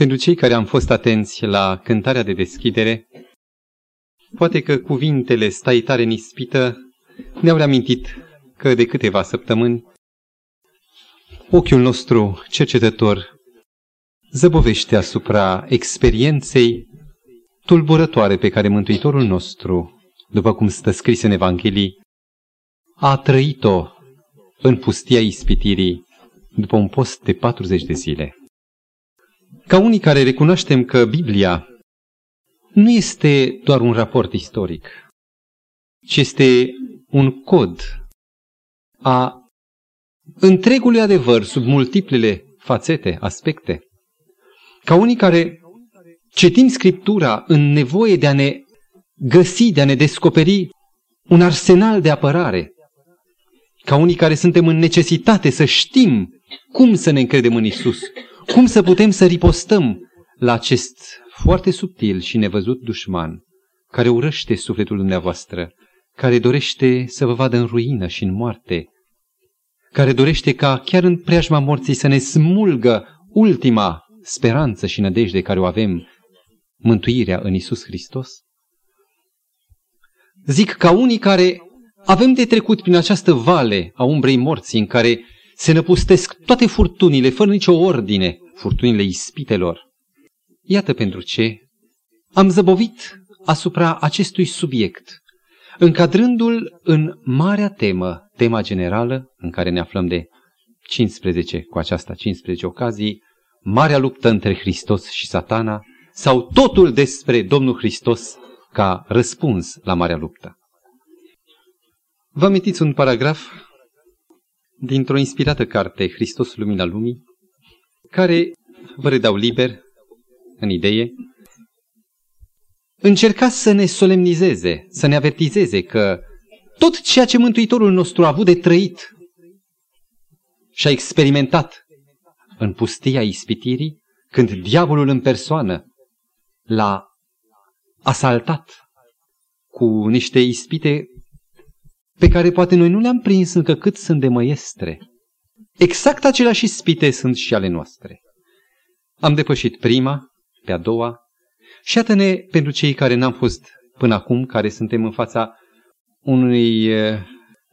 Pentru cei care am fost atenți la cântarea de deschidere, poate că cuvintele stai tare în ispită ne-au reamintit că de câteva săptămâni ochiul nostru cercetător zăbovește asupra experienței tulburătoare pe care Mântuitorul nostru, după cum stă scris în Evanghelii, a trăit-o în pustia ispitirii după un post de 40 de zile. Ca unii care recunoaștem că Biblia nu este doar un raport istoric, ci este un cod a întregului adevăr sub multiplele fațete, aspecte. Ca unii care citim Scriptura în nevoie de a ne găsi, de a ne descoperi un arsenal de apărare, ca unii care suntem în necesitate să știm cum să ne încredem în Isus, cum să putem să ripostăm la acest foarte subtil și nevăzut dușman care urăște sufletul dumneavoastră, care dorește să vă vadă în ruină și în moarte, care dorește ca chiar în preajma morții să ne smulgă ultima speranță și nădejde care o avem, mântuirea în Isus Hristos? Zic ca unii care avem de trecut prin această vale a umbrei morții în care se năpustesc toate furtunile fără nicio ordine, furtunile ispitelor. Iată pentru ce am zăbovit asupra acestui subiect, încadrându-l în marea temă, tema generală în care ne aflăm de 15, cu aceasta 15 ocazii, marea luptă între Hristos și satana, sau totul despre Domnul Hristos ca răspuns la marea luptă. Vă amintiți un paragraf dintr-o inspirată carte, Hristos Lumina Lumii, care vă redau liber în idee, încerca să ne solemnizeze, să ne avertizeze că tot ceea ce Mântuitorul nostru a avut de trăit și a experimentat în pustia ispitirii, când diavolul în persoană l-a asaltat cu niște ispite pe care poate noi nu le-am prins încă cât sunt de măiestre. Exact aceleași ispite sunt și ale noastre. Am depășit prima, pe a doua, și iată-ne pentru cei care n-am fost până acum, care suntem în fața unui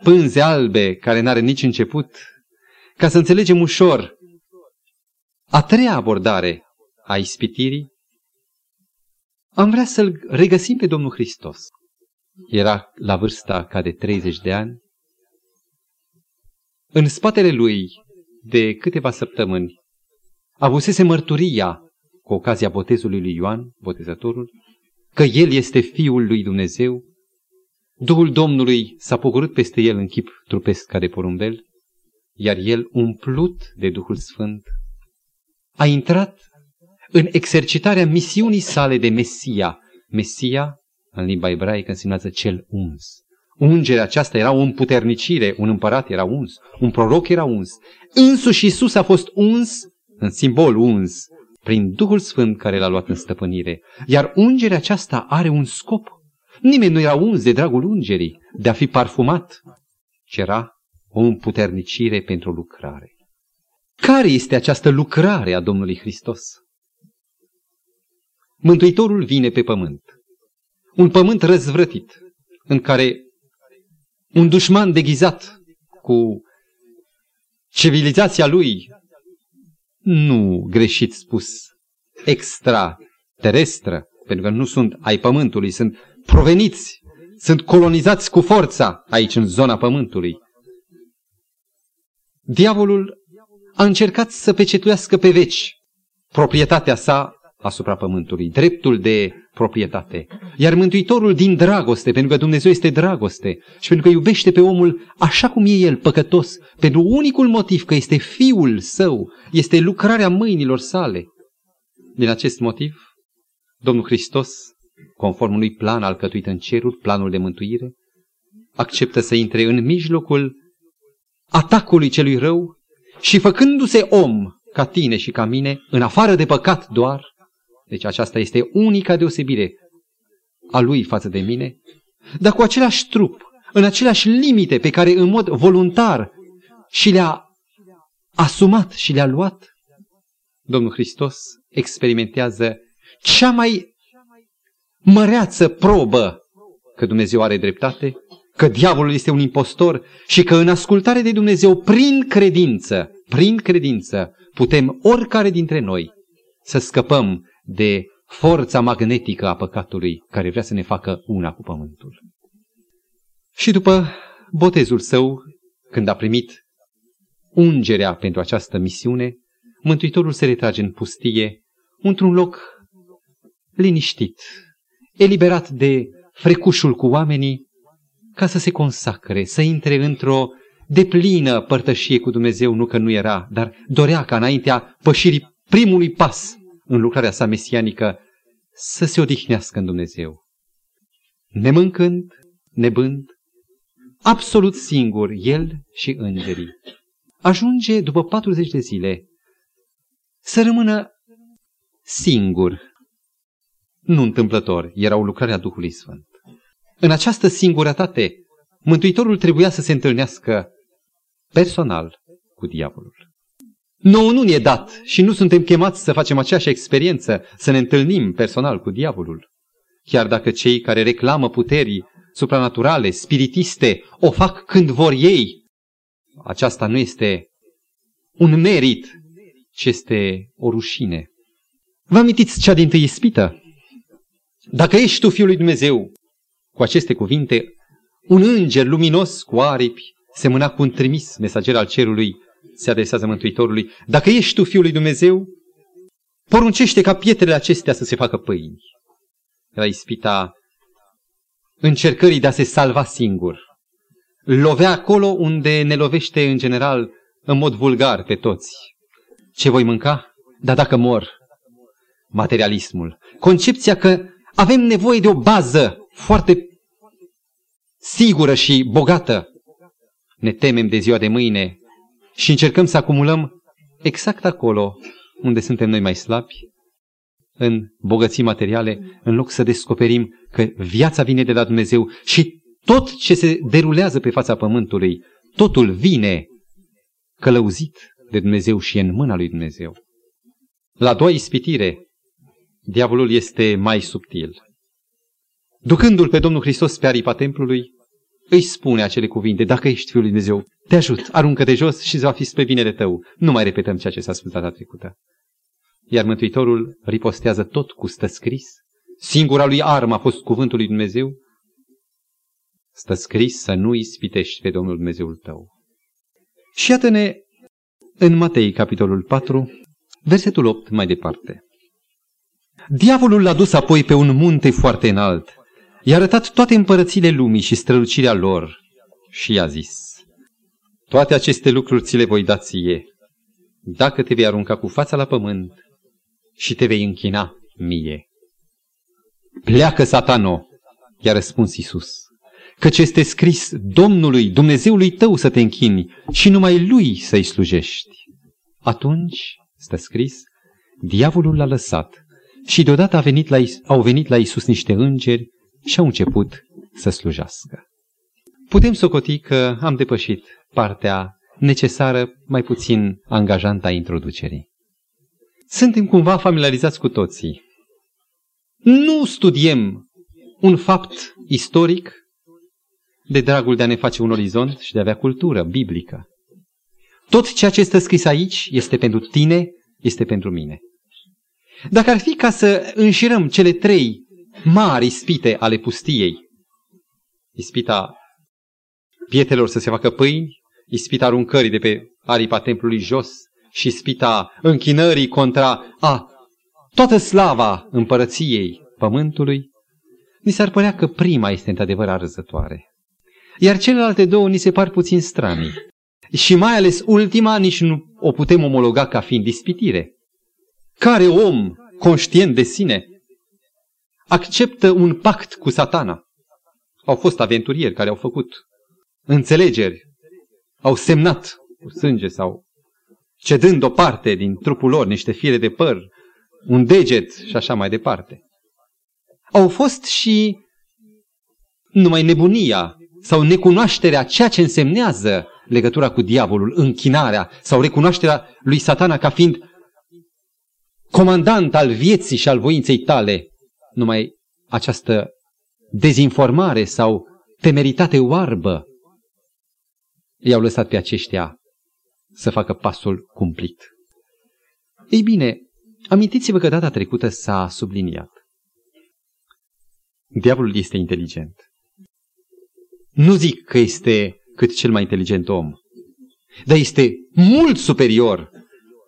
pânze albe care n-are nici început, ca să înțelegem ușor a treia abordare a ispitirii, am vrea să-L regăsim pe Domnul Hristos. Era la vârsta ca de 30 de ani. În spatele lui, de câteva săptămâni, avusese mărturia cu ocazia botezului lui Ioan, botezătorul, că el este Fiul lui Dumnezeu, Duhul Domnului s-a pogorât peste el în chip trupesc ca de porumbel, iar el, umplut de Duhul Sfânt, a intrat în exercitarea misiunii sale de Mesia. Mesia, în limba ebraică, înseamnă cel uns. Ungerea aceasta era o împuternicire, un împărat era uns, un proroc era uns. Însuși Iisus a fost uns, în simbol uns, prin Duhul Sfânt care l-a luat în stăpânire. Iar ungerea aceasta are un scop. Nimeni nu era uns de dragul ungerii, de a fi parfumat, ci era o împuternicire pentru lucrare. Care este această lucrare a Domnului Hristos? Mântuitorul vine pe pământ. Un pământ răzvrătit, în care un dușman deghizat cu civilizația lui nu greșit spus, extraterestră, pentru că nu sunt ai pământului, sunt proveniți, sunt colonizați cu forța aici în zona pământului. Diavolul a încercat să pecetuiască pe veci proprietatea sa asupra pământului, dreptul de proprietate. Iar Mântuitorul din dragoste, pentru că Dumnezeu este dragoste și pentru că iubește pe omul așa cum e el, păcătos, pentru unicul motiv că este fiul său, este lucrarea mâinilor sale. Din acest motiv, Domnul Hristos, conform unui plan alcătuit în ceruri, planul de mântuire, acceptă să intre în mijlocul atacului celui rău și făcându-se om ca tine și ca mine, în afară de păcat doar, deci aceasta este unica deosebire a lui față de mine, dar cu același trup, în aceleași limite pe care în mod voluntar și le-a asumat și le-a luat, Domnul Hristos experimentează cea mai măreață probă că Dumnezeu are dreptate, că diavolul este un impostor și că în ascultare de Dumnezeu, prin credință, prin credință, putem oricare dintre noi să scăpăm de forța magnetică a păcatului care vrea să ne facă una cu pământul. Și după botezul său, când a primit ungerea pentru această misiune, Mântuitorul se retrage în pustie, într-un loc liniștit, eliberat de frecușul cu oamenii, ca să se consacre, să intre într-o deplină părtășie cu Dumnezeu, nu că nu era, dar dorea ca înaintea pășirii primului pas în lucrarea sa mesianică să se odihnească în Dumnezeu. Nemâncând, nebând, absolut singur, el și îngerii. Ajunge după 40 de zile să rămână singur. Nu întâmplător, era o lucrare a Duhului Sfânt. În această singurătate, Mântuitorul trebuia să se întâlnească personal cu diavolul. Nouă nu ne-e dat și nu suntem chemați să facem aceeași experiență, să ne întâlnim personal cu diavolul. Chiar dacă cei care reclamă puterii supranaturale, spiritiste, o fac când vor ei, aceasta nu este un merit, ci este o rușine. Vă amintiți cea din tâi ispită? Dacă ești tu Fiul lui Dumnezeu, cu aceste cuvinte, un înger luminos cu aripi semăna cu un trimis mesager al cerului, se adresează Mântuitorului. Dacă ești tu Fiul lui Dumnezeu, poruncește ca pietrele acestea să se facă pâini. Era ispita încercării de a se salva singur. Lovea acolo unde ne lovește în general în mod vulgar pe toți. Ce voi mânca? Dar dacă mor, materialismul. Concepția că avem nevoie de o bază foarte sigură și bogată. Ne temem de ziua de mâine și încercăm să acumulăm exact acolo unde suntem noi mai slabi, în bogății materiale, în loc să descoperim că viața vine de la Dumnezeu și tot ce se derulează pe fața pământului, totul vine călăuzit de Dumnezeu și în mâna lui Dumnezeu. La doua ispitire, diavolul este mai subtil. Ducându-l pe Domnul Hristos pe aripa templului, își spune acele cuvinte, dacă ești Fiul lui Dumnezeu, te ajut, aruncă-te jos și va fi spre binele tău. Nu mai repetăm ceea ce s-a spus data trecută. Iar Mântuitorul ripostează tot cu stă scris. Singura lui armă a fost cuvântul lui Dumnezeu. Stă scris să nu ispitești pe Domnul Dumnezeul tău. Și iată-ne în Matei, capitolul 4, versetul 8 mai departe. Diavolul l-a dus apoi pe un munte foarte înalt I-a arătat toate împărățile lumii și strălucirea lor și i-a zis, toate aceste lucruri ți le voi da ție, dacă te vei arunca cu fața la pământ și te vei închina mie. Pleacă, satano, i-a răspuns Isus, căci este scris Domnului, Dumnezeului tău să te închini și numai lui să-i slujești. Atunci, stă scris, diavolul l-a lăsat și deodată a venit la, au venit la Isus niște îngeri și au început să slujească. Putem socoti că am depășit partea necesară, mai puțin angajantă a introducerii. Suntem cumva familiarizați cu toții. Nu studiem un fapt istoric de dragul de a ne face un orizont și de a avea cultură biblică. Tot ceea ce este scris aici este pentru tine, este pentru mine. Dacă ar fi ca să înșirăm cele trei mari ispite ale pustiei. Ispita pietelor să se facă pâini, ispita aruncării de pe aripa templului jos și ispita închinării contra a toată slava împărăției pământului, ni s-ar părea că prima este într-adevăr arzătoare. Iar celelalte două ni se par puțin stranii. Și mai ales ultima nici nu o putem omologa ca fiind dispitire. Care om conștient de sine acceptă un pact cu satana. Au fost aventurieri care au făcut înțelegeri, au semnat cu sânge sau cedând o parte din trupul lor, niște fire de păr, un deget și așa mai departe. Au fost și numai nebunia sau necunoașterea ceea ce însemnează legătura cu diavolul, închinarea sau recunoașterea lui satana ca fiind comandant al vieții și al voinței tale, numai această dezinformare sau temeritate oarbă i-au lăsat pe aceștia să facă pasul cumplit. Ei bine, amintiți-vă că data trecută s-a subliniat. Diavolul este inteligent. Nu zic că este cât cel mai inteligent om, dar este mult superior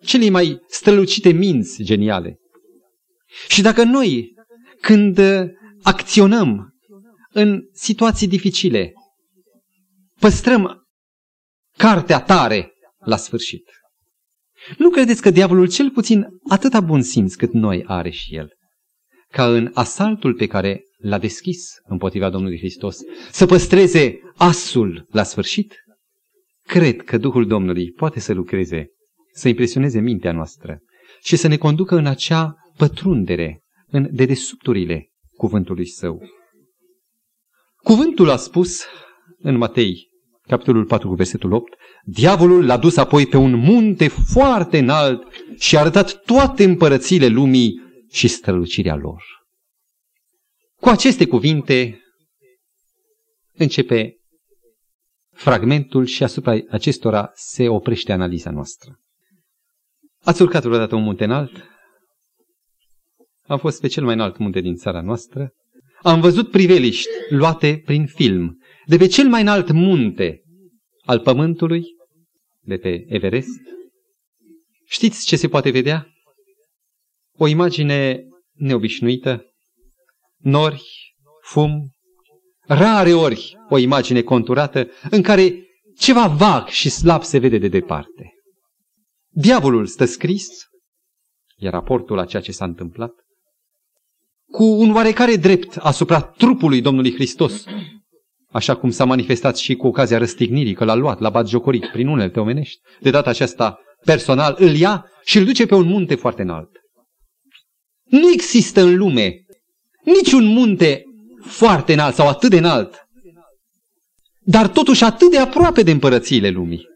celei mai strălucite minți geniale. Și dacă noi, când acționăm în situații dificile, păstrăm cartea tare la sfârșit. Nu credeți că diavolul cel puțin atâta bun simț cât noi are și el, ca în asaltul pe care l-a deschis împotriva Domnului Hristos, să păstreze asul la sfârșit? Cred că Duhul Domnului poate să lucreze, să impresioneze mintea noastră și să ne conducă în acea pătrundere, în dedesubturile cuvântului său. Cuvântul a spus în Matei, capitolul 4 cu versetul 8, diavolul l-a dus apoi pe un munte foarte înalt și a arătat toate împărățiile lumii și strălucirea lor. Cu aceste cuvinte începe fragmentul și asupra acestora se oprește analiza noastră. Ați urcat vreodată un munte înalt? Am fost pe cel mai înalt munte din țara noastră. Am văzut priveliști luate prin film de pe cel mai înalt munte al pământului, de pe Everest. Știți ce se poate vedea? O imagine neobișnuită, nori, fum, rare ori o imagine conturată în care ceva vag și slab se vede de departe. Diavolul stă scris, e raportul a ceea ce s-a întâmplat, cu un oarecare drept asupra trupului Domnului Hristos, așa cum s-a manifestat și cu ocazia răstignirii, că l-a luat, l-a batjocorit prin unelte omenești. De data aceasta, personal, îl ia și îl duce pe un munte foarte înalt. Nu există în lume niciun munte foarte înalt sau atât de înalt, dar totuși atât de aproape de împărățiile lumii.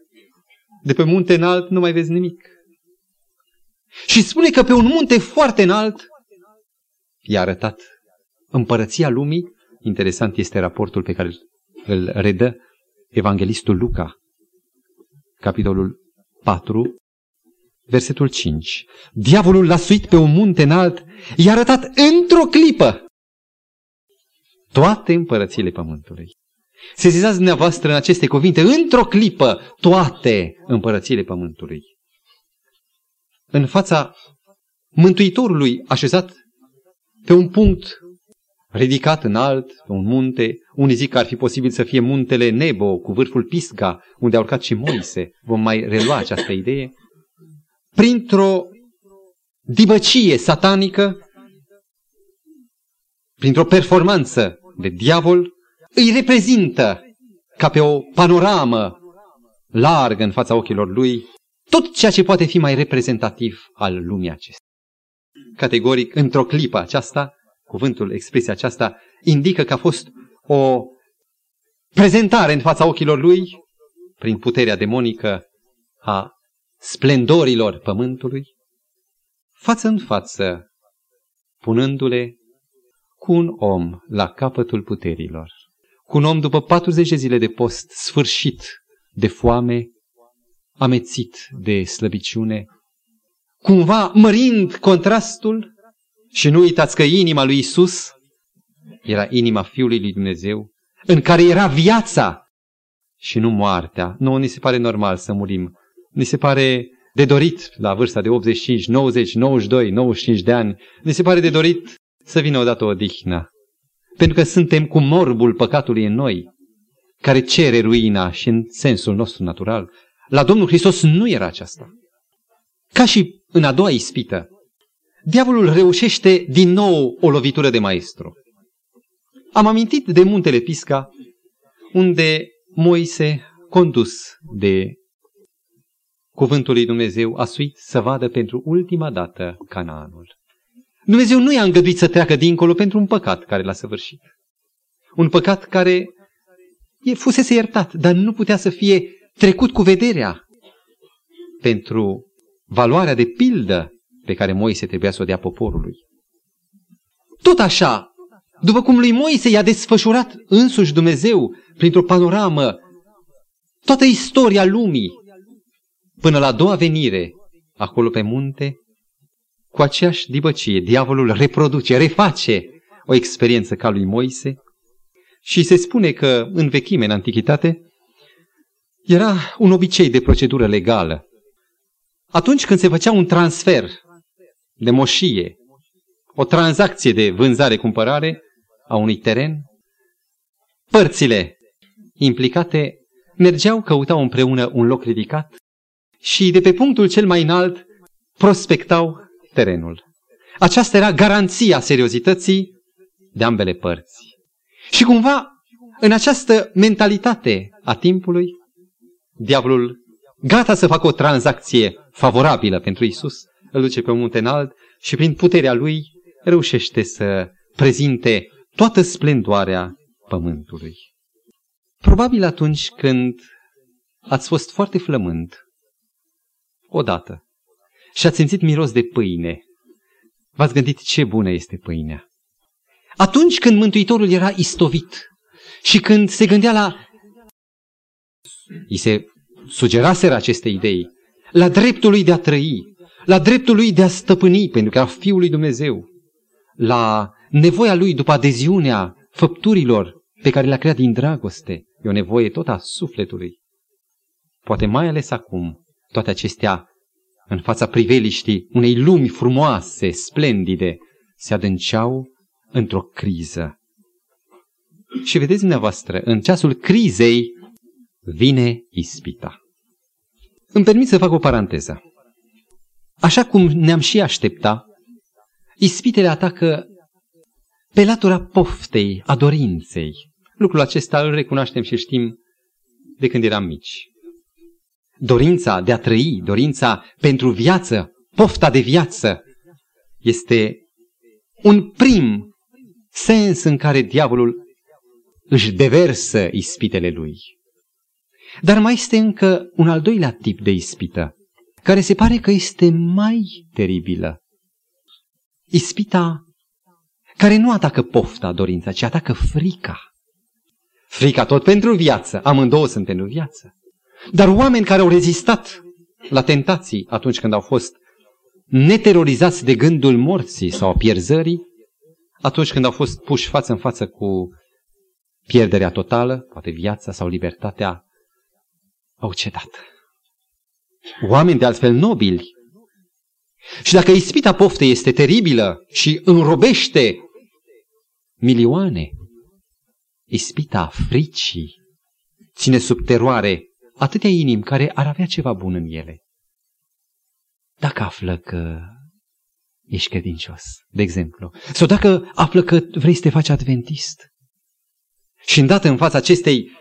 De pe munte înalt nu mai vezi nimic. Și spune că pe un munte foarte înalt i-a arătat împărăția lumii. Interesant este raportul pe care îl redă evanghelistul Luca, capitolul 4, versetul 5. Diavolul l-a suit pe un munte înalt, i-a arătat într-o clipă toate împărățiile pământului. Se zizați dumneavoastră în aceste cuvinte, într-o clipă, toate împărățiile pământului. În fața Mântuitorului așezat pe un punct ridicat înalt, pe un munte, unii zic că ar fi posibil să fie muntele Nebo, cu vârful Pisga, unde a urcat și Moise. Vom mai relua această idee. Printr-o dibăcie satanică, printr-o performanță de diavol, îi reprezintă ca pe o panoramă largă în fața ochilor lui tot ceea ce poate fi mai reprezentativ al lumii acestea. Categoric, într-o clipă aceasta, cuvântul, expresia aceasta, indică că a fost o prezentare în fața ochilor lui, prin puterea demonică a splendorilor pământului, față în față, punându-le cu un om la capătul puterilor, cu un om după 40 de zile de post sfârșit de foame, amețit de slăbiciune, cumva mărind contrastul și nu uitați că inima lui Isus era inima Fiului lui Dumnezeu, în care era viața și nu moartea. Nu, ni se pare normal să murim. Ni se pare de dorit la vârsta de 85, 90, 92, 95 de ani. Ni se pare de dorit să vină odată o dihnă. Pentru că suntem cu morbul păcatului în noi, care cere ruina și în sensul nostru natural. La Domnul Hristos nu era aceasta. Ca și în a doua ispită, diavolul reușește din nou o lovitură de maestru. Am amintit de muntele Pisca, unde Moise, condus de cuvântul lui Dumnezeu, a suit să vadă pentru ultima dată Canaanul. Dumnezeu nu i-a îngăduit să treacă dincolo pentru un păcat care l-a săvârșit. Un păcat care fusese iertat, dar nu putea să fie trecut cu vederea pentru valoarea de pildă pe care Moise trebuia să o dea poporului. Tot așa, după cum lui Moise i-a desfășurat însuși Dumnezeu printr-o panoramă toată istoria lumii până la a doua venire acolo pe munte, cu aceeași dibăcie, diavolul reproduce, reface o experiență ca lui Moise și se spune că în vechime, în antichitate, era un obicei de procedură legală. Atunci când se făcea un transfer de moșie, o tranzacție de vânzare-cumpărare a unui teren, părțile implicate mergeau, căutau împreună un loc ridicat și de pe punctul cel mai înalt prospectau terenul. Aceasta era garanția seriozității de ambele părți. Și cumva, în această mentalitate a timpului, diavolul, gata să facă o tranzacție favorabilă pentru Isus, îl duce pe un munte înalt și prin puterea lui reușește să prezinte toată splendoarea pământului. Probabil atunci când ați fost foarte flământ, odată, și ați simțit miros de pâine, v-ați gândit ce bună este pâinea. Atunci când Mântuitorul era istovit și când se gândea la... I se sugeraseră aceste idei, la dreptul lui de a trăi, la dreptul lui de a stăpâni, pentru că era Fiul lui Dumnezeu, la nevoia lui după adeziunea făpturilor pe care le-a creat din dragoste. E o nevoie tot a sufletului. Poate mai ales acum, toate acestea în fața priveliștii unei lumi frumoase, splendide, se adânceau într-o criză. Și vedeți dumneavoastră, în ceasul crizei vine ispita. Îmi permit să fac o paranteză. Așa cum ne-am și aștepta, ispitele atacă pe latura poftei, a dorinței. Lucrul acesta îl recunoaștem și știm de când eram mici. Dorința de a trăi, dorința pentru viață, pofta de viață, este un prim sens în care diavolul își deversă ispitele lui. Dar mai este încă un al doilea tip de ispită, care se pare că este mai teribilă. Ispita care nu atacă pofta, dorința, ci atacă frica. Frica tot pentru viață, amândouă sunt pentru viață. Dar oameni care au rezistat la tentații atunci când au fost neterorizați de gândul morții sau a pierzării, atunci când au fost puși față în față cu pierderea totală, poate viața sau libertatea, au cedat. Oameni de altfel nobili. Și dacă ispita poftei este teribilă și înrobește milioane, ispita fricii ține sub teroare atâtea inimi care ar avea ceva bun în ele. Dacă află că ești credincios, de exemplu, sau dacă află că vrei să te faci adventist, și îndată în fața acestei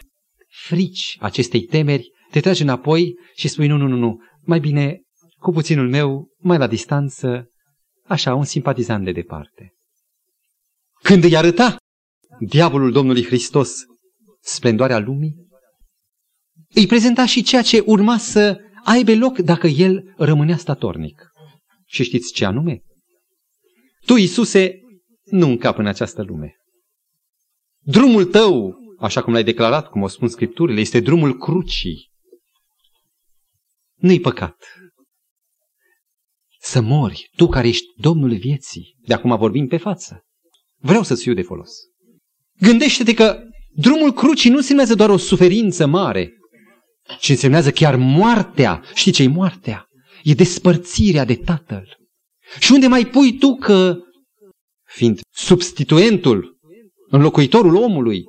frici, acestei temeri, te tragi înapoi și spui nu, nu, nu, nu, mai bine cu puținul meu, mai la distanță, așa, un simpatizant de departe. Când îi arăta diavolul Domnului Hristos splendoarea lumii, îi prezenta și ceea ce urma să aibă loc dacă el rămânea statornic. Și știți ce anume? Tu, Iisuse, nu încapi în această lume. Drumul tău, așa cum l-ai declarat, cum o spun Scripturile, este drumul crucii. Nu-i păcat. Să mori, tu care ești Domnul vieții. De acum vorbim pe față. Vreau să-ți fiu de folos. Gândește-te că drumul crucii nu însemnează doar o suferință mare, ci însemnează chiar moartea. Știi ce e moartea? E despărțirea de Tatăl. Și unde mai pui tu că, fiind substituentul, înlocuitorul omului,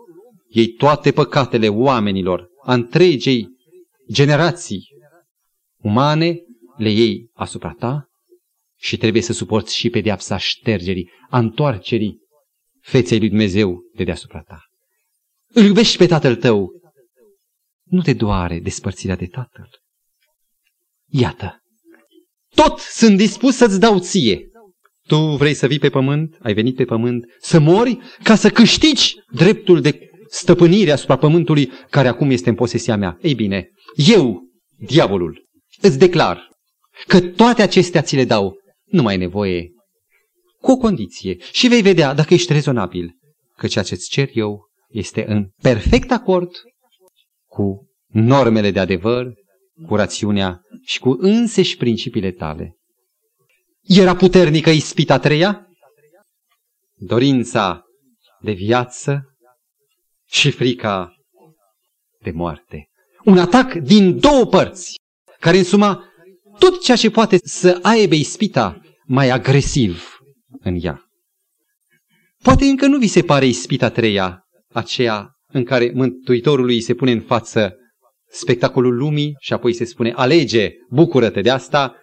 ei toate păcatele oamenilor, a întregei generații umane, le iei asupra ta și trebuie să suporți și pedeapsa ștergerii, a întoarcerii feței lui Dumnezeu de deasupra ta. Îl iubești pe tatăl tău. Nu te doare despărțirea de tatăl. Iată, tot sunt dispus să-ți dau ție. Tu vrei să vii pe pământ, ai venit pe pământ, să mori ca să câștigi dreptul de stăpânire asupra pământului care acum este în posesia mea. Ei bine, eu, diavolul, îți declar că toate acestea ți le dau nu mai ai nevoie cu o condiție și vei vedea dacă ești rezonabil că ceea ce îți cer eu este în perfect acord cu normele de adevăr, cu rațiunea și cu înseși principiile tale. Era puternică ispita treia? Dorința de viață și frica de moarte. Un atac din două părți, care însuma tot ceea ce poate să aibă ispita mai agresiv în ea. Poate încă nu vi se pare ispita treia, aceea în care Mântuitorul îi se pune în față spectacolul lumii și apoi se spune, alege, bucură-te de asta,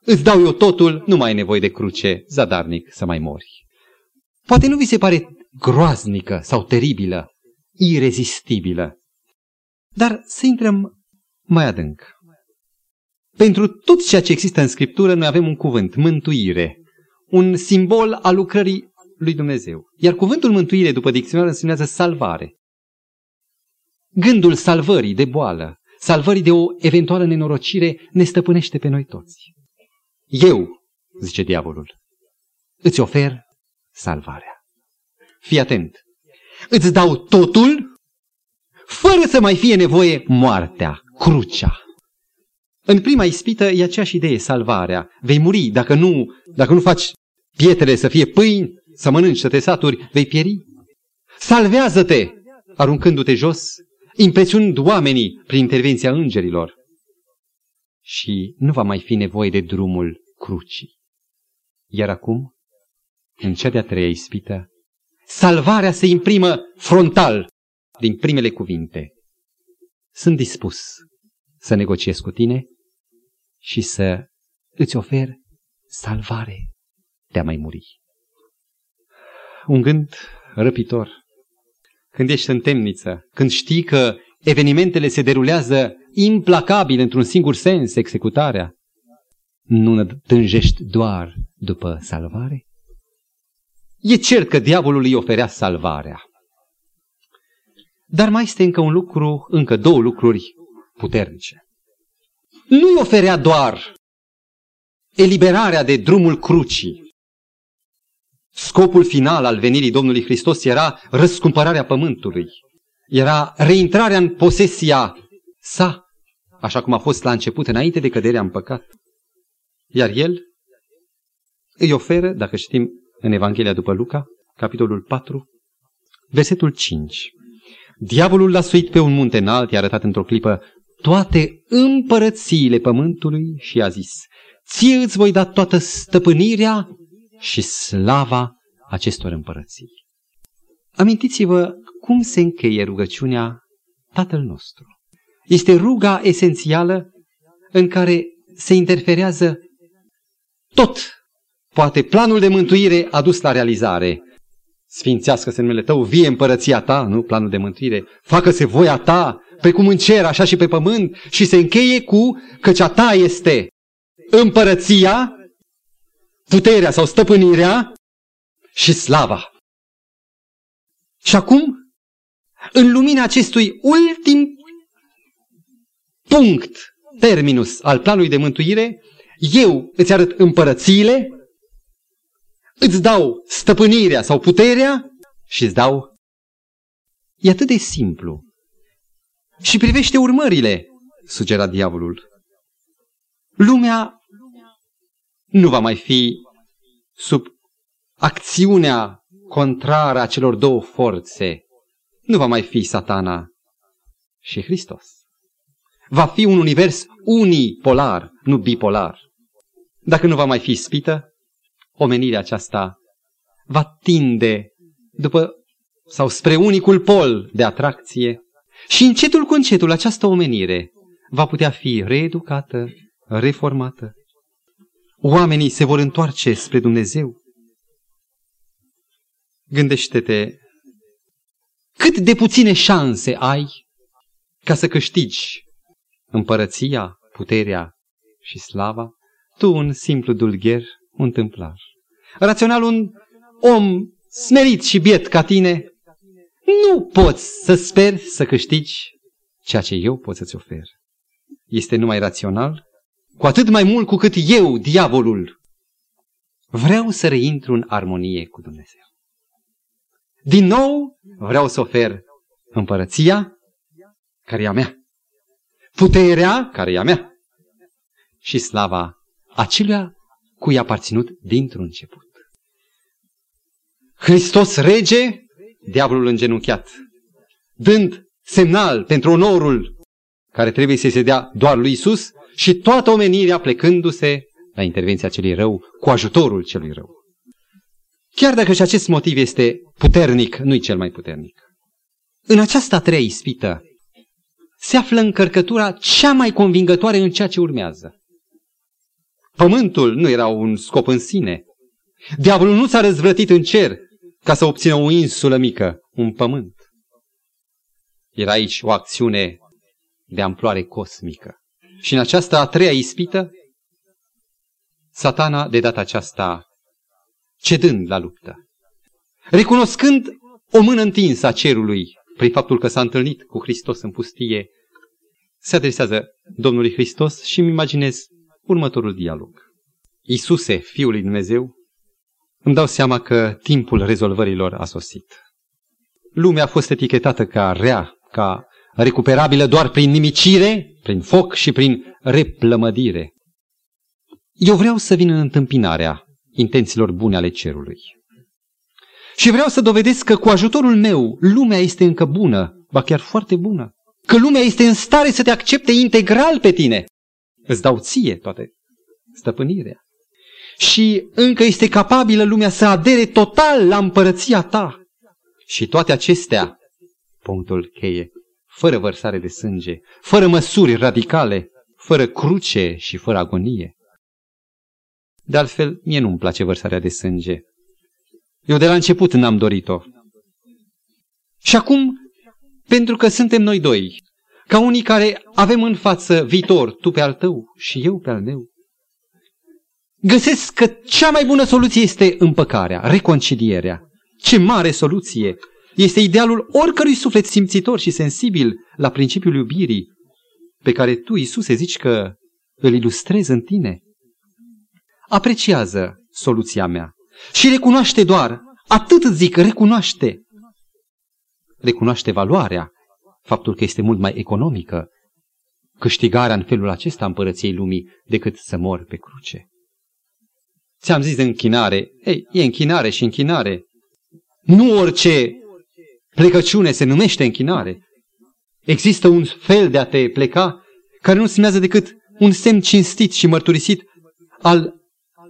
îți dau eu totul, nu mai ai nevoie de cruce, zadarnic să mai mori. Poate nu vi se pare groaznică sau teribilă, irezistibilă, dar să intrăm mai adânc. Pentru tot ceea ce există în Scriptură, noi avem un cuvânt, mântuire, un simbol al lucrării lui Dumnezeu. Iar cuvântul mântuire, după dicționar, înseamnă salvare. Gândul salvării de boală, salvării de o eventuală nenorocire, ne stăpânește pe noi toți. Eu, zice diavolul, îți ofer salvarea. Fii atent. Îți dau totul fără să mai fie nevoie moartea, crucea. În prima ispită e aceeași idee, salvarea. Vei muri dacă nu, dacă nu faci pietrele să fie pâini, să mănânci, să te saturi, vei pieri. Salvează-te, aruncându-te jos, impresionând oamenii prin intervenția îngerilor. Și nu va mai fi nevoie de drumul crucii. Iar acum, în cea de-a treia ispită, salvarea se imprimă frontal din primele cuvinte. Sunt dispus să negociez cu tine și să îți ofer salvare de a mai muri. Un gând răpitor. Când ești în temniță, când știi că evenimentele se derulează implacabil într-un singur sens, executarea, nu tânjești doar după salvare? E cert că diavolul îi oferea salvarea. Dar mai este încă un lucru, încă două lucruri puternice. Nu îi oferea doar eliberarea de drumul crucii. Scopul final al venirii Domnului Hristos era răscumpărarea pământului. Era reintrarea în posesia sa, așa cum a fost la început, înainte de căderea în păcat. Iar el îi oferă, dacă știm în Evanghelia după Luca, capitolul 4, versetul 5. Diavolul l-a suit pe un munte înalt, i-a arătat într-o clipă toate împărățiile pământului și a zis, ție îți voi da toată stăpânirea și slava acestor împărății. Amintiți-vă cum se încheie rugăciunea Tatăl nostru. Este ruga esențială în care se interferează tot. Poate planul de mântuire a dus la realizare. Sfințească-se numele tău, vie împărăția ta, nu planul de mântuire. Facă-se voia ta, precum în cer, așa și pe pământ, și se încheie cu căci a ta este împărăția, puterea sau stăpânirea și slava. Și acum, în lumina acestui ultim punct, terminus al planului de mântuire, eu îți arăt împărățiile, îți dau stăpânirea sau puterea și îți dau... E atât de simplu. Și privește urmările, sugera diavolul. Lumea nu va mai fi sub acțiunea contrară a celor două forțe. Nu va mai fi satana și Hristos. Va fi un univers unipolar, nu bipolar. Dacă nu va mai fi spită, omenirea aceasta va tinde după sau spre unicul pol de atracție și încetul cu încetul această omenire va putea fi reeducată, reformată. Oamenii se vor întoarce spre Dumnezeu. Gândește-te cât de puține șanse ai ca să câștigi împărăția, puterea și slava, tu un simplu dulgher, un tâmplar. Rațional un om smerit și biet ca tine, nu poți să speri să câștigi ceea ce eu pot să-ți ofer. Este numai rațional, cu atât mai mult cu cât eu, diavolul, vreau să reintru în armonie cu Dumnezeu. Din nou vreau să ofer împărăția care e a mea, puterea care e a mea și slava acelui cui i-a aparținut dintr-un început. Hristos rege, diavolul îngenunchiat, dând semnal pentru onorul care trebuie să se dea doar lui Isus și toată omenirea plecându-se la intervenția celui rău cu ajutorul celui rău. Chiar dacă și acest motiv este puternic, nu-i cel mai puternic. În această a treia ispită se află încărcătura cea mai convingătoare în ceea ce urmează. Pământul nu era un scop în sine. Diavolul nu s-a răzvrătit în cer ca să obțină o insulă mică, un pământ. Era aici o acțiune de amploare cosmică. Și în această a treia ispită, satana de data aceasta cedând la luptă, recunoscând o mână întinsă a cerului prin faptul că s-a întâlnit cu Hristos în pustie, se adresează Domnului Hristos și îmi imaginez următorul dialog. Iisuse, Fiul lui Dumnezeu, îmi dau seama că timpul rezolvărilor a sosit. Lumea a fost etichetată ca rea, ca recuperabilă doar prin nimicire, prin foc și prin replămădire. Eu vreau să vin în întâmpinarea intențiilor bune ale cerului. Și vreau să dovedesc că cu ajutorul meu lumea este încă bună, ba chiar foarte bună. Că lumea este în stare să te accepte integral pe tine. Îți dau ție toate stăpânirea. Și încă este capabilă lumea să adere total la împărăția ta. Și toate acestea, punctul cheie, fără vărsare de sânge, fără măsuri radicale, fără cruce și fără agonie. De altfel, mie nu-mi place vărsarea de sânge. Eu de la început n-am dorit-o. Și acum, pentru că suntem noi doi, ca unii care avem în față viitor, tu pe al tău și eu pe al meu, găsesc că cea mai bună soluție este împăcarea, reconcilierea. Ce mare soluție! Este idealul oricărui suflet simțitor și sensibil la principiul iubirii, pe care tu, Iisuse, zici că îl ilustrezi în tine. Apreciază soluția mea și recunoaște doar, atât zic, recunoaște. Recunoaște valoarea, faptul că este mult mai economică câștigarea în felul acesta a împărăției lumii decât să mor pe cruce. Ți-am zis de închinare. Ei, e închinare și închinare. Nu orice plecăciune se numește închinare. Există un fel de a te pleca care nu simează decât un semn cinstit și mărturisit al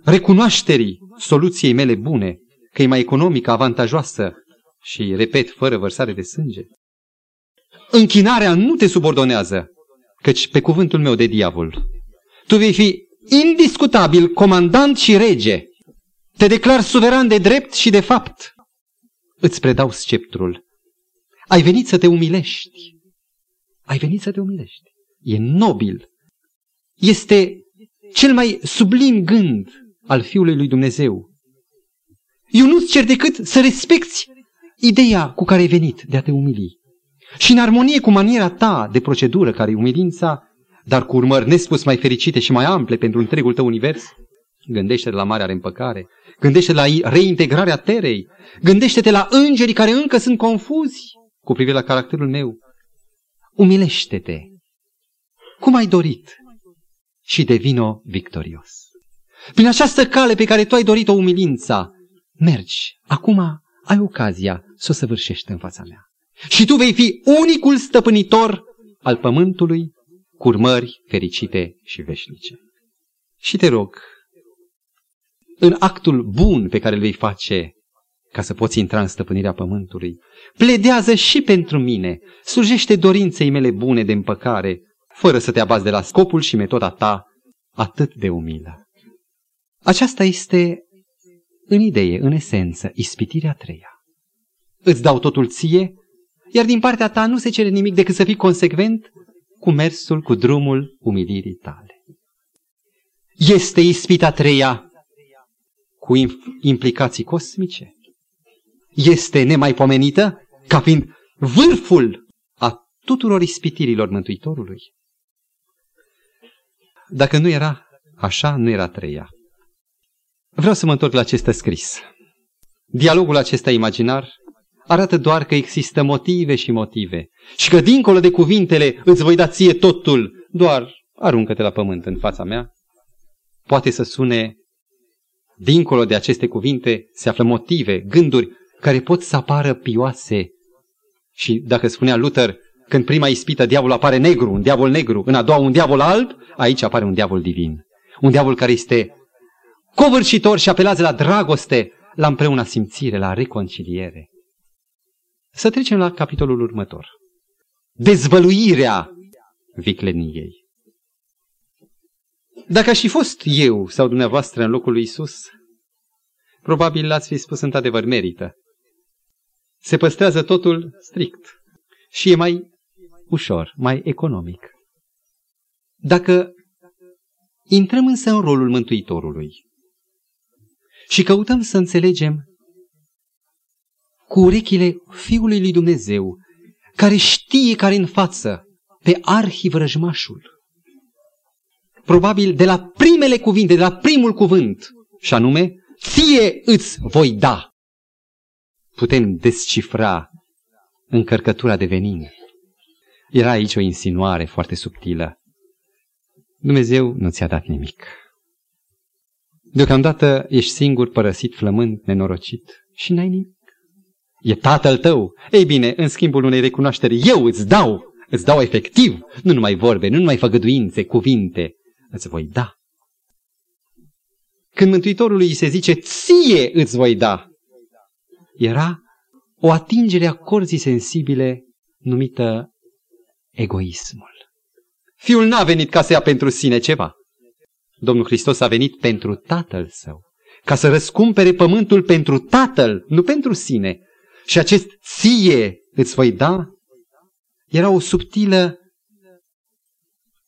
recunoașterii soluției mele bune, că e mai economică, avantajoasă și, repet, fără vărsare de sânge. Închinarea nu te subordonează, căci pe cuvântul meu de diavol, tu vei fi indiscutabil comandant și rege. Te declar suveran de drept și de fapt. Îți predau sceptrul. Ai venit să te umilești. Ai venit să te umilești. E nobil. Este cel mai sublim gând al Fiului lui Dumnezeu. Eu nu-ți cer decât să respecti ideea cu care ai venit de a te umili. Și în armonie cu maniera ta de procedură care e umilința, dar cu urmări nespus mai fericite și mai ample pentru întregul tău univers? Gândește-te la marea reîmpăcare, gândește-te la reintegrarea terei, gândește-te la îngerii care încă sunt confuzi cu privire la caracterul meu. Umilește-te, cum ai dorit, și devino victorios. Prin această cale pe care tu ai dorit-o umilința, mergi. Acum ai ocazia să o săvârșești în fața mea. Și tu vei fi unicul stăpânitor al pământului cu urmări fericite și veșnice. Și te rog, în actul bun pe care îl vei face ca să poți intra în stăpânirea pământului, pledează și pentru mine, slujește dorinței mele bune de împăcare, fără să te abazi de la scopul și metoda ta atât de umilă. Aceasta este, în idee, în esență, ispitirea treia. Îți dau totul ție, iar din partea ta nu se cere nimic decât să fii consecvent cu mersul, cu drumul umilirii tale. Este ispita treia cu implicații cosmice. Este nemaipomenită ca fiind vârful a tuturor ispitirilor Mântuitorului. Dacă nu era așa, nu era treia. Vreau să mă întorc la acest scris. Dialogul acesta imaginar arată doar că există motive și motive și că dincolo de cuvintele îți voi da ție totul, doar aruncă-te la pământ în fața mea, poate să sune dincolo de aceste cuvinte se află motive, gânduri care pot să apară pioase. Și dacă spunea Luther, când prima ispită diavolul apare negru, un diavol negru, în a doua un diavol alb, aici apare un diavol divin. Un diavol care este covârșitor și apelează la dragoste, la împreună simțire, la reconciliere. Să trecem la capitolul următor. Dezvăluirea vicleniei. Dacă aș fi fost eu sau dumneavoastră în locul lui Isus, probabil l-ați fi spus într-adevăr merită. Se păstrează totul strict și e mai ușor, mai economic. Dacă intrăm însă în rolul Mântuitorului și căutăm să înțelegem cu urechile Fiului lui Dumnezeu, care știe care în față pe arhivrăjmașul, probabil de la primele cuvinte, de la primul cuvânt, și anume, ție îți voi da. Putem descifra încărcătura de venin. Era aici o insinuare foarte subtilă. Dumnezeu nu ți-a dat nimic. Deocamdată ești singur, părăsit, flămând, nenorocit și n-ai nimic. E tatăl tău. Ei bine, în schimbul unei recunoașteri, eu îți dau, îți dau efectiv, nu numai vorbe, nu numai făgăduințe, cuvinte, îți voi da. Când Mântuitorului îi se zice, ție îți voi da, era o atingere a corzii sensibile numită egoismul. Fiul n-a venit ca să ia pentru sine ceva. Domnul Hristos a venit pentru Tatăl Său, ca să răscumpere pământul pentru Tatăl, nu pentru sine. Și acest ție îți voi da era o subtilă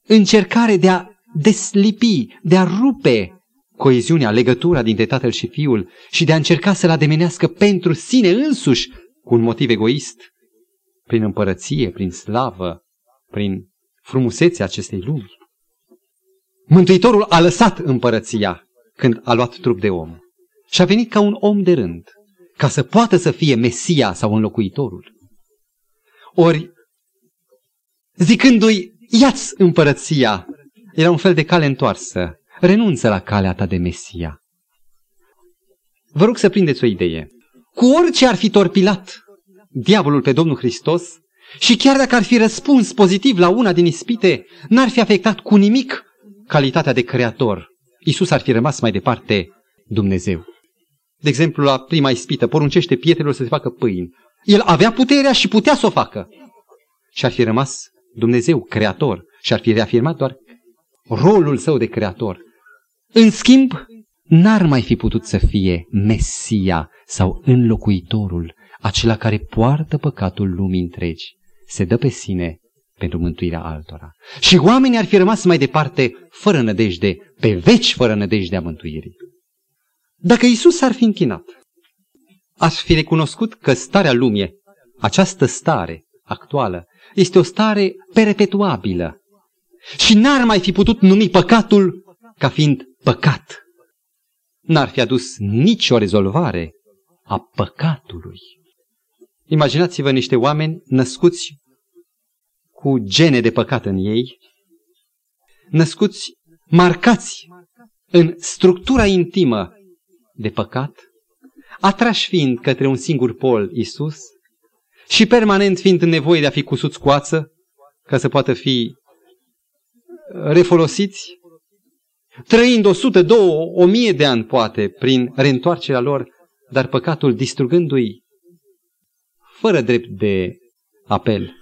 încercare de a deslipi, de a rupe coeziunea, legătura dintre tatăl și fiul și de a încerca să-l ademenească pentru sine însuși cu un motiv egoist, prin împărăție, prin slavă, prin frumusețea acestei lumi. Mântuitorul a lăsat împărăția când a luat trup de om și a venit ca un om de rând, ca să poată să fie Mesia sau înlocuitorul. Ori, zicându-i, ia-ți împărăția, era un fel de cale întoarsă. Renunță la calea ta de Mesia. Vă rog să prindeți o idee. Cu orice ar fi torpilat diavolul pe Domnul Hristos și chiar dacă ar fi răspuns pozitiv la una din ispite, n-ar fi afectat cu nimic calitatea de creator. Isus ar fi rămas mai departe Dumnezeu. De exemplu, la prima ispită, poruncește pietrelor să se facă pâini. El avea puterea și putea să o facă. Și ar fi rămas Dumnezeu, creator, și ar fi reafirmat doar rolul său de creator. În schimb, n-ar mai fi putut să fie Mesia sau înlocuitorul, acela care poartă păcatul lumii întregi, se dă pe sine pentru mântuirea altora. Și oamenii ar fi rămas mai departe fără nădejde, pe veci fără nădejde a mântuirii. Dacă Isus ar fi închinat, ar fi recunoscut că starea lumii, această stare actuală, este o stare perpetuabilă, și n-ar mai fi putut numi păcatul ca fiind păcat. N-ar fi adus nicio rezolvare a păcatului. Imaginați-vă niște oameni născuți cu gene de păcat în ei, născuți marcați în structura intimă de păcat, atrași fiind către un singur pol Isus și permanent fiind în nevoie de a fi cusuți coață ca să poată fi refolosiți, trăind 100, 200, 1000 de ani poate prin reîntoarcerea lor, dar păcatul distrugându-i fără drept de apel,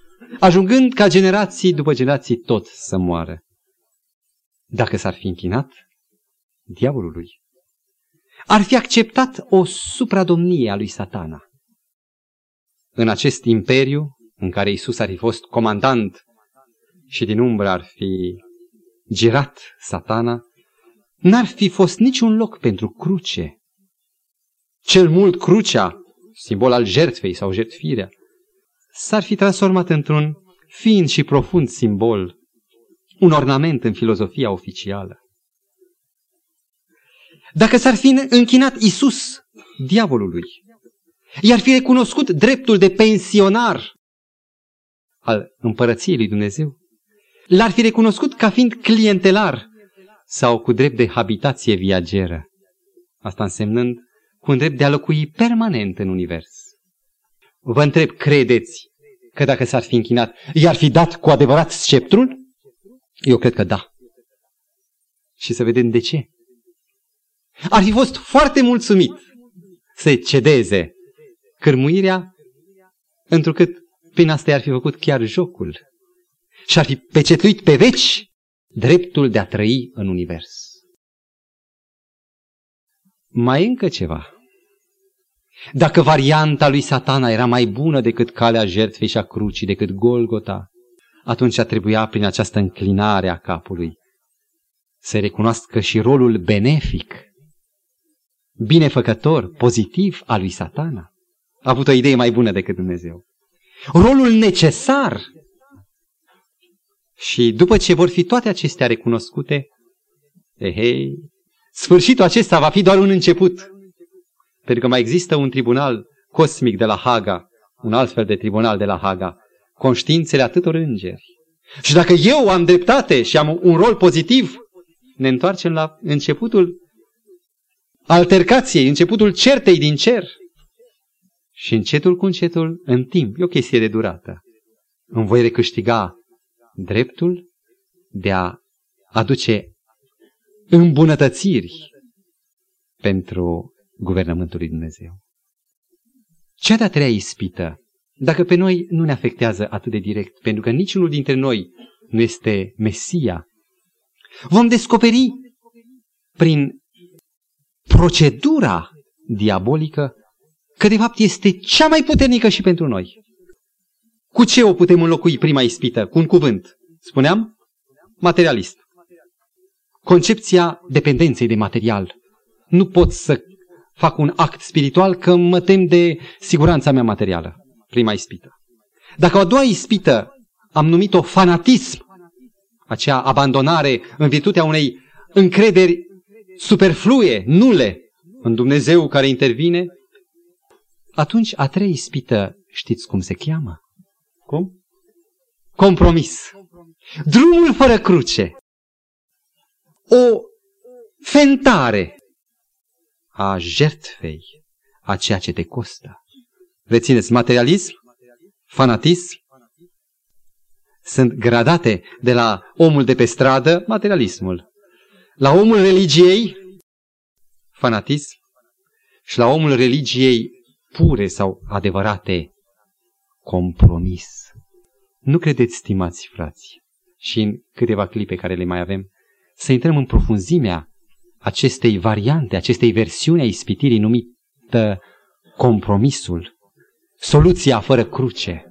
ajungând ca generații după generații tot să moară. Dacă s-ar fi închinat diavolului, ar fi acceptat o supradomnie a lui satana. În acest imperiu, în care Isus ar fi fost comandant și din umbră ar fi girat satana, n-ar fi fost niciun loc pentru cruce. Cel mult crucea, simbol al jertfei sau jertfirea, s-ar fi transformat într-un fiind și profund simbol, un ornament în filozofia oficială. Dacă s-ar fi închinat Isus diavolului, i-ar fi recunoscut dreptul de pensionar al împărăției lui Dumnezeu, l-ar fi recunoscut ca fiind clientelar sau cu drept de habitație viageră. Asta însemnând cu un drept de a locui permanent în univers. Vă întreb, credeți că dacă s-ar fi închinat, i-ar fi dat cu adevărat sceptrul? Eu cred că da. Și să vedem de ce. Ar fi fost foarte mulțumit să cedeze cărmuirea, întrucât prin asta i-ar fi făcut chiar jocul. Și ar fi pecetuit pe veci dreptul de a trăi în univers. Mai încă ceva. Dacă varianta lui satana era mai bună decât calea jertfei și a crucii, decât Golgota, atunci trebuia prin această înclinare a capului să recunoască și rolul benefic, binefăcător, pozitiv al lui satana. A avut o idee mai bună decât Dumnezeu. Rolul necesar. Și după ce vor fi toate acestea recunoscute, ehei, sfârșitul acesta va fi doar un început. Pentru că mai există un tribunal cosmic de la Haga, un alt fel de tribunal de la Haga, conștiințele atâtor îngeri. Și dacă eu am dreptate și am un rol pozitiv, ne întoarcem la începutul altercației, începutul certei din cer. Și încetul cu încetul, în timp, e o chestie de durată, îmi voi recâștiga dreptul de a aduce îmbunătățiri pentru guvernământul lui Dumnezeu. Cea de-a treia ispită, dacă pe noi nu ne afectează atât de direct, pentru că niciunul dintre noi nu este Mesia, vom descoperi prin procedura diabolică că de fapt este cea mai puternică și pentru noi. Cu ce o putem înlocui prima ispită? Cu un cuvânt. Spuneam? Materialist. Concepția dependenței de material. Nu pot să fac un act spiritual că mă tem de siguranța mea materială. Prima ispită. Dacă o a doua ispită am numit-o fanatism, acea abandonare în virtutea unei încrederi superflue, nule, în Dumnezeu care intervine, atunci a treia ispită, știți cum se cheamă? Cum? Compromis. Drumul fără cruce. O fentare a jertfei, a ceea ce te costă. Rețineți, materialism, fanatism, sunt gradate de la omul de pe stradă, materialismul, la omul religiei, fanatism, și la omul religiei pure sau adevărate, compromis. Nu credeți, stimați frați, și în câteva clipe care le mai avem, să intrăm în profunzimea acestei variante, acestei versiuni a ispitirii numită compromisul, soluția fără cruce.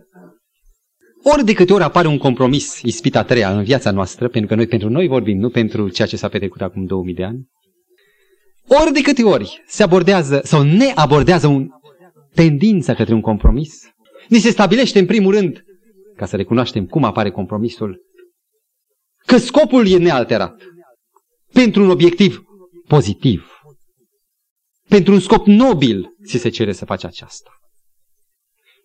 Ori de câte ori apare un compromis, ispita treia, în viața noastră, pentru că noi pentru noi vorbim, nu pentru ceea ce s-a petrecut acum 2000 de ani, ori de câte ori se abordează sau ne abordează un tendință către un compromis, ni se stabilește în primul rând, ca să recunoaștem cum apare compromisul, că scopul e nealterat. Pentru un obiectiv pozitiv. Pentru un scop nobil ți se cere să faci aceasta.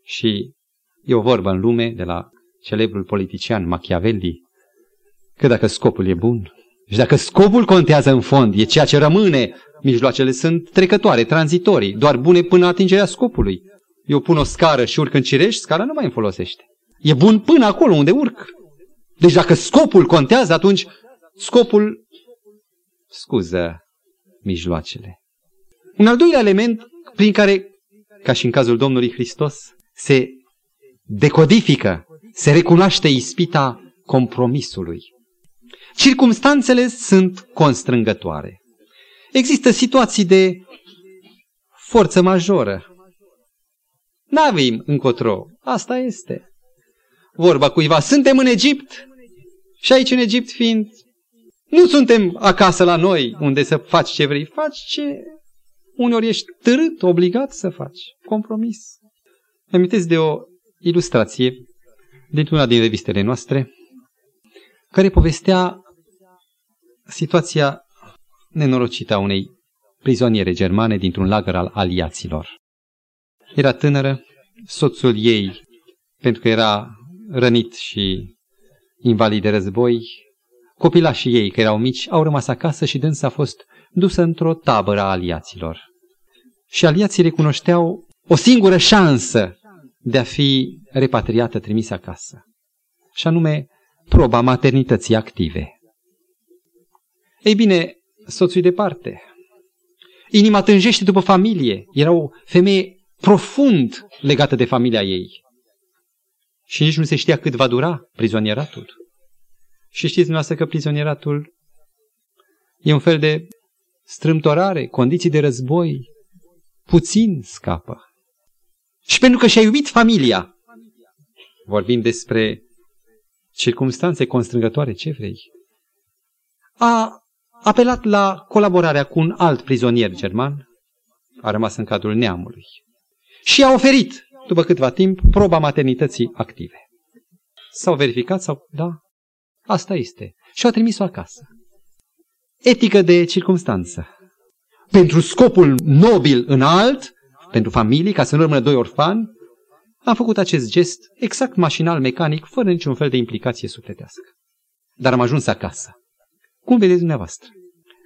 Și e o vorbă în lume de la celebrul politician Machiavelli, că dacă scopul e bun și dacă scopul contează în fond, e ceea ce rămâne, mijloacele sunt trecătoare, tranzitorii, doar bune până atingerea scopului. Eu pun o scară și urc în cireș, scara nu mai îmi folosește. E bun până acolo unde urc. Deci dacă scopul contează, atunci scopul scuză mijloacele. Un al doilea element prin care, ca și în cazul Domnului Hristos, se decodifică, se recunoaște ispita compromisului. Circumstanțele sunt constrângătoare. Există situații de forță majoră. N-avem încotro. Asta este. Vorba cuiva. Suntem în Egipt și aici în Egipt fiind nu suntem acasă la noi unde să faci ce vrei. Faci ce uneori ești târât, obligat să faci. Compromis. Amintesc de o ilustrație dintr-una din revistele noastre care povestea situația nenorocită a unei prizoniere germane dintr-un lagăr al aliaților. Era tânără, soțul ei, pentru că era rănit și invalid de război, copilașii ei, că erau mici, au rămas acasă și dânsa a fost dusă într-o tabără a aliaților. Și aliații recunoșteau o singură șansă de a fi repatriată, trimisă acasă, și anume proba maternității active. Ei bine, soțul departe. Inima tânjește după familie. Era o femeie profund legată de familia ei. Și nici nu se știa cât va dura prizonieratul. Și știți dumneavoastră că prizonieratul e un fel de strâmtorare, condiții de război, puțin scapă. Și pentru că și-a iubit familia, vorbim despre circumstanțe constrângătoare, ce vrei, a apelat la colaborarea cu un alt prizonier german, a rămas în cadrul neamului, și a oferit, după câtva timp, proba maternității active. S-au verificat sau, da, asta este. Și a trimis-o acasă. Etică de circumstanță. Pentru scopul nobil înalt, pentru familii, ca să nu rămână doi orfani, am făcut acest gest exact mașinal, mecanic, fără niciun fel de implicație sufletească. Dar am ajuns acasă. Cum vedeți dumneavoastră?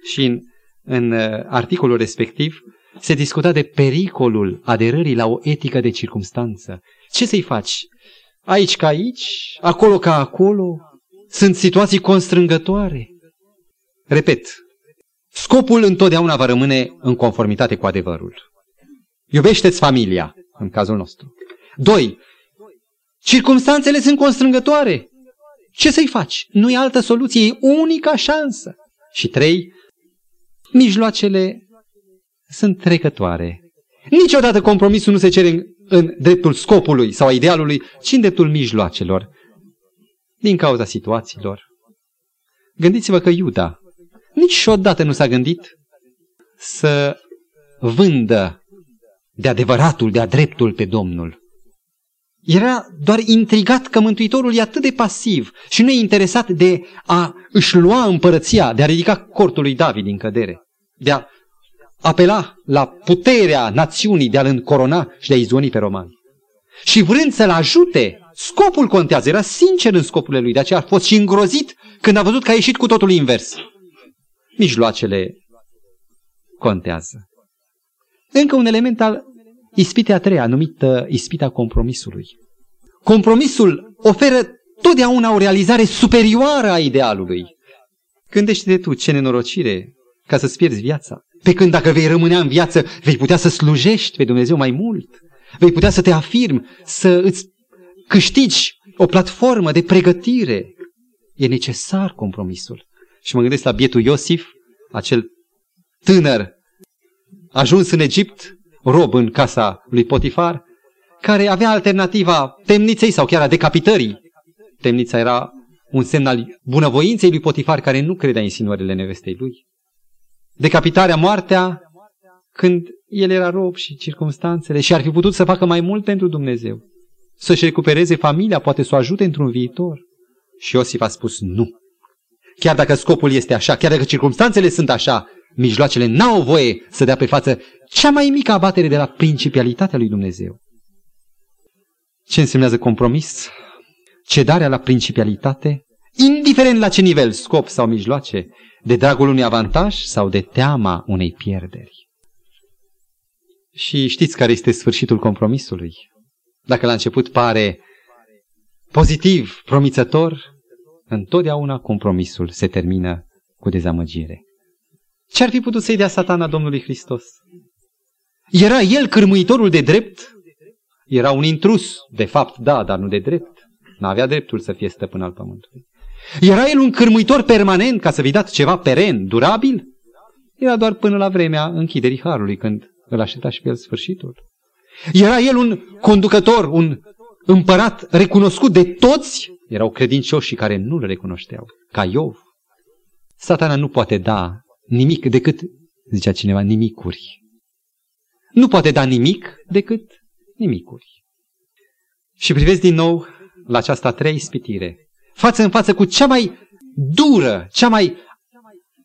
Și în, în uh, articolul respectiv se discuta de pericolul aderării la o etică de circumstanță. Ce să-i faci? Aici ca aici, acolo ca acolo, sunt situații constrângătoare. Repet, scopul întotdeauna va rămâne în conformitate cu adevărul. Iubește-ți familia, în cazul nostru. Doi, circumstanțele sunt constrângătoare. Ce să-i faci? Nu e altă soluție, e unica șansă. Și trei, mijloacele sunt trecătoare. Niciodată compromisul nu se cere în, în dreptul scopului sau a idealului, ci în dreptul mijloacelor. Din cauza situațiilor. Gândiți-vă că Iuda niciodată nu s-a gândit să vândă de adevăratul, de-a dreptul pe Domnul. Era doar intrigat că Mântuitorul e atât de pasiv și nu e interesat de a își lua împărăția, de a ridica cortul lui David din cădere, de a apela la puterea națiunii de a-l încorona și de a izoni pe romani. Și vrând să-l ajute, scopul contează, era sincer în scopurile lui, de aceea a fost și îngrozit când a văzut că a ieșit cu totul invers. Mijloacele contează. Încă un element al ispitei a treia, numită ispita compromisului. Compromisul oferă totdeauna o realizare superioară a idealului. Gândește-te tu ce nenorocire ca să-ți pierzi viața. Pe când dacă vei rămâne în viață, vei putea să slujești pe Dumnezeu mai mult. Vei putea să te afirmi, să îți câștigi o platformă de pregătire. E necesar compromisul. Și mă gândesc la bietul Iosif, acel tânăr ajuns în Egipt, rob în casa lui Potifar, care avea alternativa temniței sau chiar a decapitării. Temnița era un semn al bunăvoinței lui Potifar, care nu credea în insinuările nevestei lui. Decapitarea, moartea, când el era rob și circumstanțele și ar fi putut să facă mai mult pentru Dumnezeu. Să-și recupereze familia, poate să o ajute într-un viitor. Și Iosif a spus nu. Chiar dacă scopul este așa, chiar dacă circumstanțele sunt așa, mijloacele n-au voie să dea pe față cea mai mică abatere de la principialitatea lui Dumnezeu. Ce însemnează compromis? Cedarea la principialitate, indiferent la ce nivel, scop sau mijloace, de dragul unui avantaj sau de teama unei pierderi. Și știți care este sfârșitul compromisului? Dacă la început pare pozitiv, promițător, întotdeauna compromisul se termină cu dezamăgire. Ce ar fi putut să-i dea satana Domnului Hristos? Era el cârmuitorul de drept? Era un intrus, de fapt, da, dar nu de drept. N-avea dreptul să fie stăpân al pământului. Era el un cârmuitor permanent ca să vi dați ceva peren, durabil? Era doar până la vremea închiderii harului, când îl aștepta și pe el sfârșitul. Era el un conducător, un împărat recunoscut de toți? Erau credincioși care nu le recunoșteau, ca Iov. Satana nu poate da nimic decât, zicea cineva, nimicuri. Nu poate da nimic decât nimicuri. Și privesc din nou la această a treia ispitire. Față în față cu cea mai dură, cea mai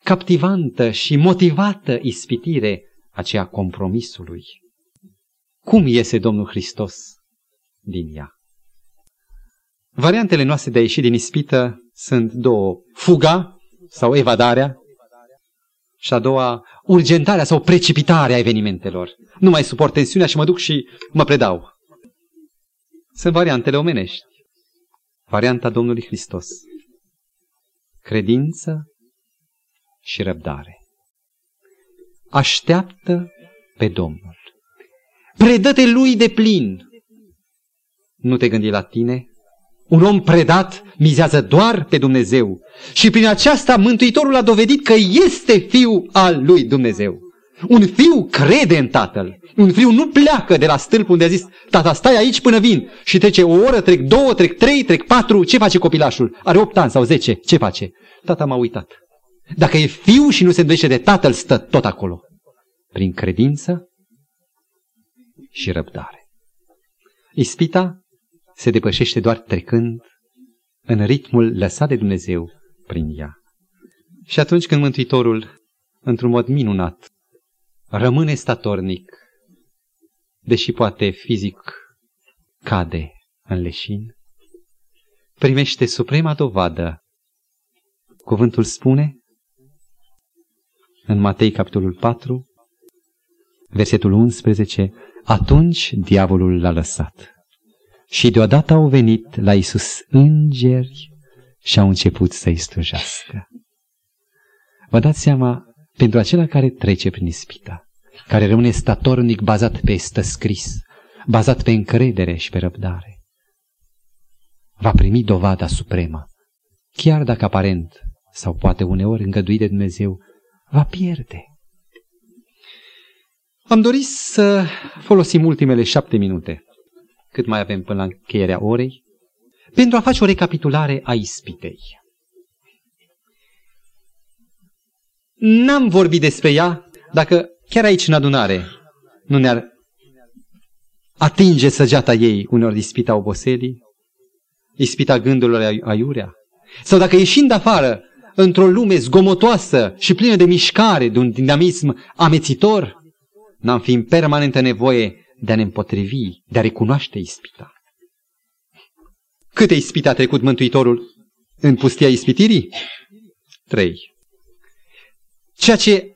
captivantă și motivată ispitire aceea compromisului. Cum iese Domnul Hristos din ea? Variantele noastre de a ieși din ispită sunt două. Fuga sau evadarea și a doua, urgentarea sau precipitarea evenimentelor. Nu mai suport tensiunea și mă duc și mă predau. Sunt variantele omenești. Varianta Domnului Hristos. Credință și răbdare. Așteaptă pe Domnul. Predă-te lui de plin. Nu te gândi la tine. Un om predat mizează doar pe Dumnezeu. Și prin aceasta Mântuitorul a dovedit că este fiul al lui Dumnezeu. Un fiu crede în tatăl. Un fiu nu pleacă de la stâlp unde a zis, tata, stai aici până vin. Și trece o oră, trec două, trec trei, trec patru. Ce face copilașul? Are opt ani sau zece. Ce face? Tata m-a uitat. Dacă e fiu și nu se îndoiește de tatăl, stă tot acolo. Prin credință și răbdare. Ispita se depășește doar trecând în ritmul lăsat de Dumnezeu prin ea. Și atunci când Mântuitorul, într-un mod minunat, rămâne statornic, deși poate fizic cade în leșin, primește suprema dovadă. Cuvântul spune în Matei capitolul 4, versetul 11, atunci diavolul l-a lăsat. Și deodată au venit la Isus îngeri și au început să-i slujească. Vă dați seama, pentru acela care trece prin ispita, care rămâne statornic bazat pe stă scris, bazat pe încredere și pe răbdare, va primi dovada supremă, chiar dacă aparent sau poate uneori îngăduit de Dumnezeu, va pierde. Am dorit să folosim ultimele șapte minute, cât mai avem până la încheierea orei, pentru a face o recapitulare a ispitei. N-am vorbit despre ea dacă chiar aici în adunare nu ne-ar atinge săgeata ei uneori ispita oboselii, ispita gândurilor aiurea. Sau dacă ieșind afară într-o lume zgomotoasă și plină de mișcare, de un dinamism amețitor, n-am fi în permanentă nevoie de a ne împotrivi, de a recunoaște ispita. Câte ispite a trecut Mântuitorul în pustia ispitirii? Trei. Ceea ce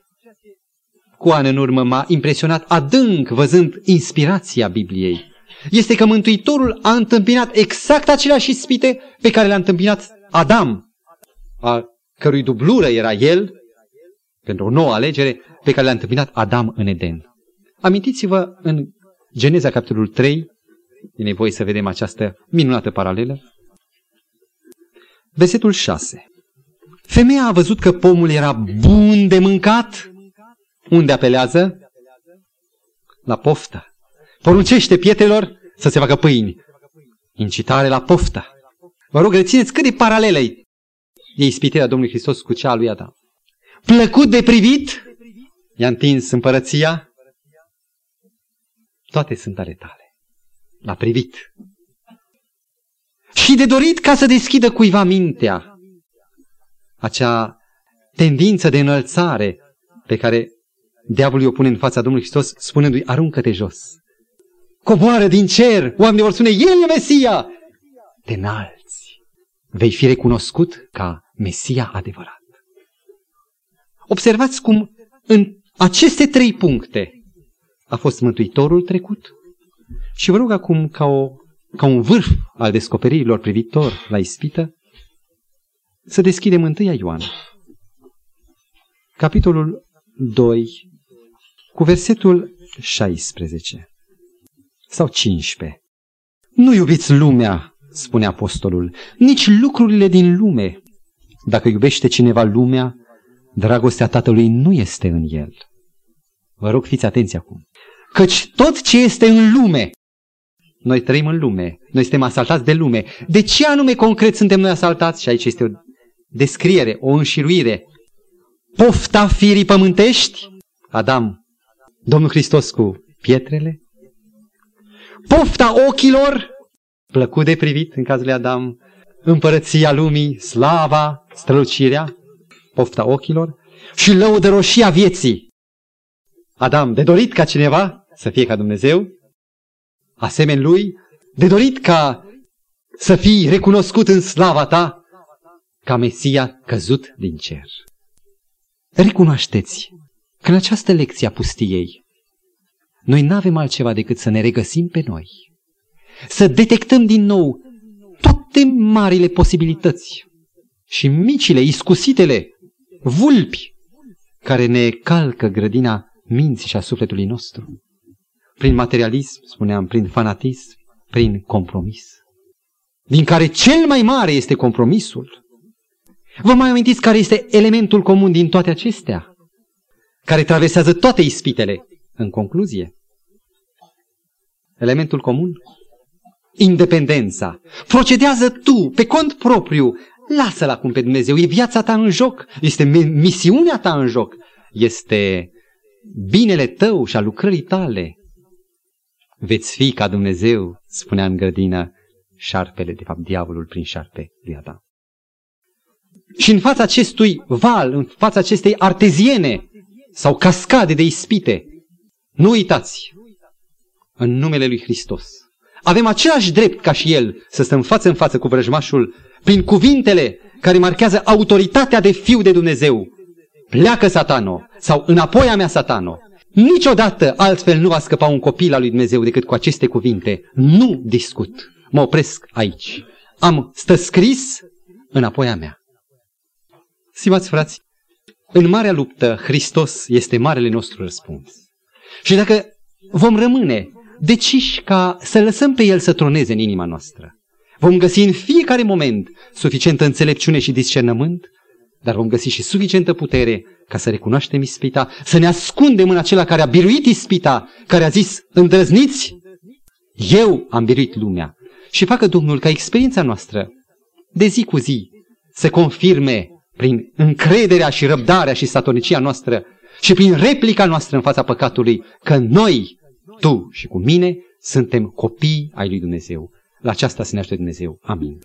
cu ani în urmă m-a impresionat adânc văzând inspirația Bibliei, este că Mântuitorul a întâmpinat exact aceleași ispite pe care le-a întâmpinat Adam, a cărui dublură era el, pentru o nouă alegere, pe care le-a întâmpinat Adam în Eden. Amintiți-vă în Geneza capitolul 3, e nevoie să vedem această minunată paralelă. Versetul 6. Femeia a văzut că pomul era bun de mâncat. Unde apelează? La poftă. Poruncește pietrelor să se facă pâini. Incitare la poftă. Vă rog, rețineți cât de paralelă e ispitirea Domnului Hristos cu cea a lui Adam. Plăcut de privit, i-a întins împărăția, toate sunt ale tale. L-a privit. Și de dorit ca să deschidă cuiva mintea acea tendință de înălțare pe care diavolul o pune în fața Domnului Hristos spunându-i aruncă-te jos. Coboară din cer, oamenii vor spune, El e Mesia! Te înalți. Vei fi recunoscut ca Mesia adevărat. Observați cum în aceste trei puncte a fost Mântuitorul trecut și vă rog acum ca, o, ca un vârf al descoperirilor privitor la ispită să deschidem întâia Ioan. Capitolul 2 cu versetul 16 sau 15. Nu iubiți lumea, spune apostolul, nici lucrurile din lume. Dacă iubește cineva lumea, dragostea Tatălui nu este în el. Vă rog, fiți atenți acum. Căci tot ce este în lume, noi trăim în lume, noi suntem asaltați de lume. De ce anume concret suntem noi asaltați? Și aici este o descriere, o înșiruire. Pofta firii pământești, Adam, Domnul Hristos cu pietrele. Pofta ochilor, plăcut de privit în cazul lui Adam, împărăția lumii, slava, strălucirea, pofta ochilor și lăudăroșia vieții. Adam, de dorit ca cineva să fie ca Dumnezeu, asemeni lui, de dorit ca să fii recunoscut în slava ta ca Mesia căzut din cer. Recunoașteți că în această lecție a pustiei noi nu avem altceva decât să ne regăsim pe noi, să detectăm din nou toate marile posibilități și micile, iscusitele, vulpi care ne calcă grădina minții și a sufletului nostru. Prin materialism, spuneam, prin fanatism, prin compromis. Din care cel mai mare este compromisul. Vă mai amintiți care este elementul comun din toate acestea? Care traversează toate ispitele. În concluzie, elementul comun? Independența. Procedează tu, pe cont propriu. Lasă-l acum pe Dumnezeu. E viața ta în joc. Este misiunea ta în joc. Este binele tău și a lucrării tale. Veți fi ca Dumnezeu, spunea în grădină șarpele, de fapt diavolul prin șarpe lui Adam. Și în fața acestui val, în fața acestei arteziene sau cascade de ispite, nu uitați, în numele lui Hristos, avem același drept ca și El să stăm față în față cu vrăjmașul prin cuvintele care marchează autoritatea de fiu de Dumnezeu. Pleacă satano sau înapoi a mea satano. Niciodată altfel nu va scăpa un copil al lui Dumnezeu decât cu aceste cuvinte. Nu discut. Mă opresc aici. Am stă scris înapoi a mea. Stimați frați, în marea luptă, Hristos este marele nostru răspuns. Și dacă vom rămâne deciși ca să lăsăm pe El să troneze în inima noastră, vom găsi în fiecare moment suficientă înțelepciune și discernământ, dar vom găsi și suficientă putere ca să recunoaștem ispita, să ne ascundem în acela care a biruit ispita, care a zis, îndrăzniți, eu am biruit lumea. Și facă Domnul ca experiența noastră de zi cu zi să confirme prin încrederea și răbdarea și statornicia noastră și prin replica noastră în fața păcatului că noi, tu și cu mine, suntem copii ai lui Dumnezeu. La aceasta se naște Dumnezeu. Amin.